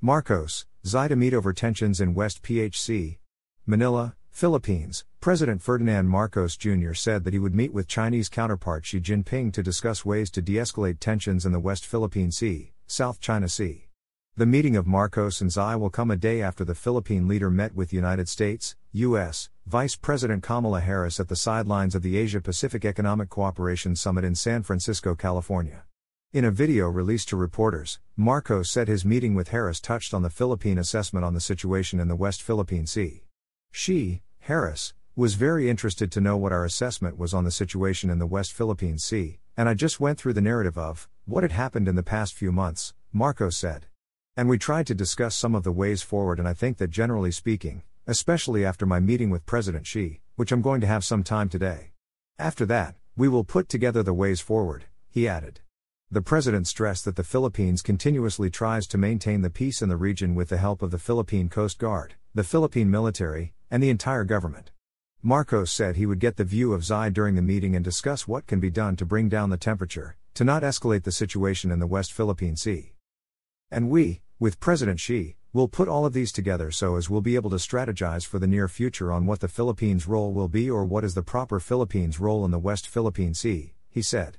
Marcos, Xi to meet over tensions in West PH Sea. Manila, Philippines. President Ferdinand Marcos Jr. said that he would meet with Chinese counterpart Xi Jinping to discuss ways to de escalate tensions in the West Philippine Sea, South China Sea. The meeting of Marcos and Xi will come a day after the Philippine leader met with United States, U.S., Vice President Kamala Harris at the sidelines of the Asia Pacific Economic Cooperation Summit in San Francisco, California. In a video released to reporters, Marcos said his meeting with Harris touched on the Philippine assessment on the situation in the West Philippine Sea. She, Harris, was very interested to know what our assessment was on the situation in the West Philippine Sea, and I just went through the narrative of what had happened in the past few months, Marcos said. And we tried to discuss some of the ways forward, and I think that generally speaking, especially after my meeting with President Xi, which I'm going to have some time today. After that, we will put together the ways forward, he added. The president stressed that the Philippines continuously tries to maintain the peace in the region with the help of the Philippine Coast Guard, the Philippine military, and the entire government. Marcos said he would get the view of Xi during the meeting and discuss what can be done to bring down the temperature, to not escalate the situation in the West Philippine Sea. And we, with President Xi, will put all of these together so as we'll be able to strategize for the near future on what the Philippines' role will be or what is the proper Philippines' role in the West Philippine Sea, he said.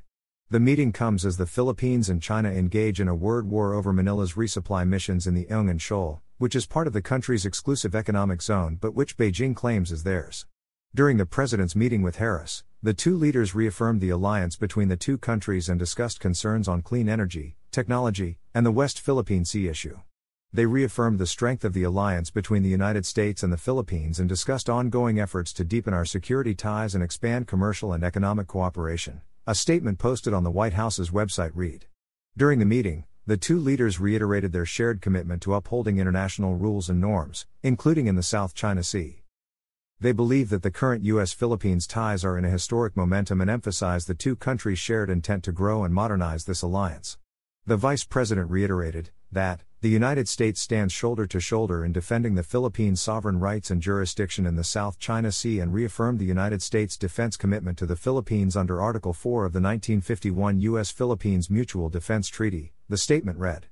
The meeting comes as the Philippines and China engage in a word war over Manila's resupply missions in the Ayungin Shoal, which is part of the country's exclusive economic zone but which Beijing claims is theirs. During the president's meeting with Harris, the two leaders reaffirmed the alliance between the two countries and discussed concerns on clean energy, technology, and the West Philippine Sea issue. They reaffirmed the strength of the alliance between the United States and the Philippines and discussed ongoing efforts to deepen our security ties and expand commercial and economic cooperation. A statement posted on the White House's website read. During the meeting, the two leaders reiterated their shared commitment to upholding international rules and norms, including in the South China Sea. They believe that the current U.S. Philippines ties are in a historic momentum and emphasize the two countries' shared intent to grow and modernize this alliance. The vice president reiterated that the United States stands shoulder to shoulder in defending the Philippines' sovereign rights and jurisdiction in the South China Sea and reaffirmed the United States' defense commitment to the Philippines under Article 4 of the 1951 U.S. Philippines Mutual Defense Treaty, the statement read.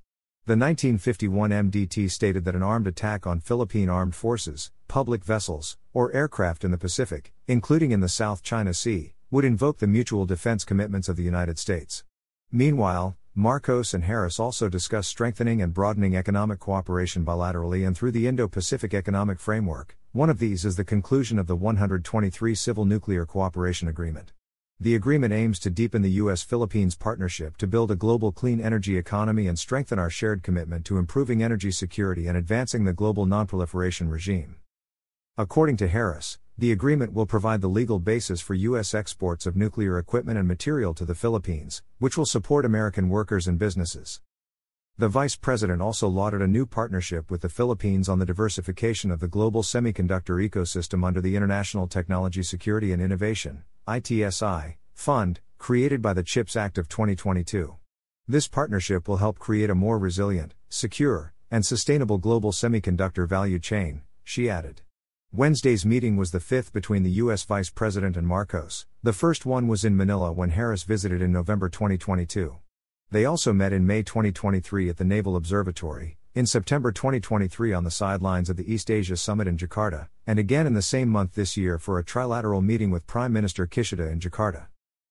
The 1951 MDT stated that an armed attack on Philippine armed forces, public vessels, or aircraft in the Pacific, including in the South China Sea, would invoke the mutual defense commitments of the United States. Meanwhile, Marcos and Harris also discussed strengthening and broadening economic cooperation bilaterally and through the Indo Pacific Economic Framework. One of these is the conclusion of the 123 Civil Nuclear Cooperation Agreement. The agreement aims to deepen the U.S. Philippines partnership to build a global clean energy economy and strengthen our shared commitment to improving energy security and advancing the global nonproliferation regime. According to Harris, the agreement will provide the legal basis for U.S. exports of nuclear equipment and material to the Philippines, which will support American workers and businesses. The vice president also lauded a new partnership with the Philippines on the diversification of the global semiconductor ecosystem under the International Technology Security and Innovation ITSI, Fund, created by the CHIPS Act of 2022. This partnership will help create a more resilient, secure, and sustainable global semiconductor value chain, she added. Wednesday's meeting was the fifth between the U.S. Vice President and Marcos. The first one was in Manila when Harris visited in November 2022. They also met in May 2023 at the Naval Observatory, in September 2023 on the sidelines of the East Asia Summit in Jakarta, and again in the same month this year for a trilateral meeting with Prime Minister Kishida in Jakarta.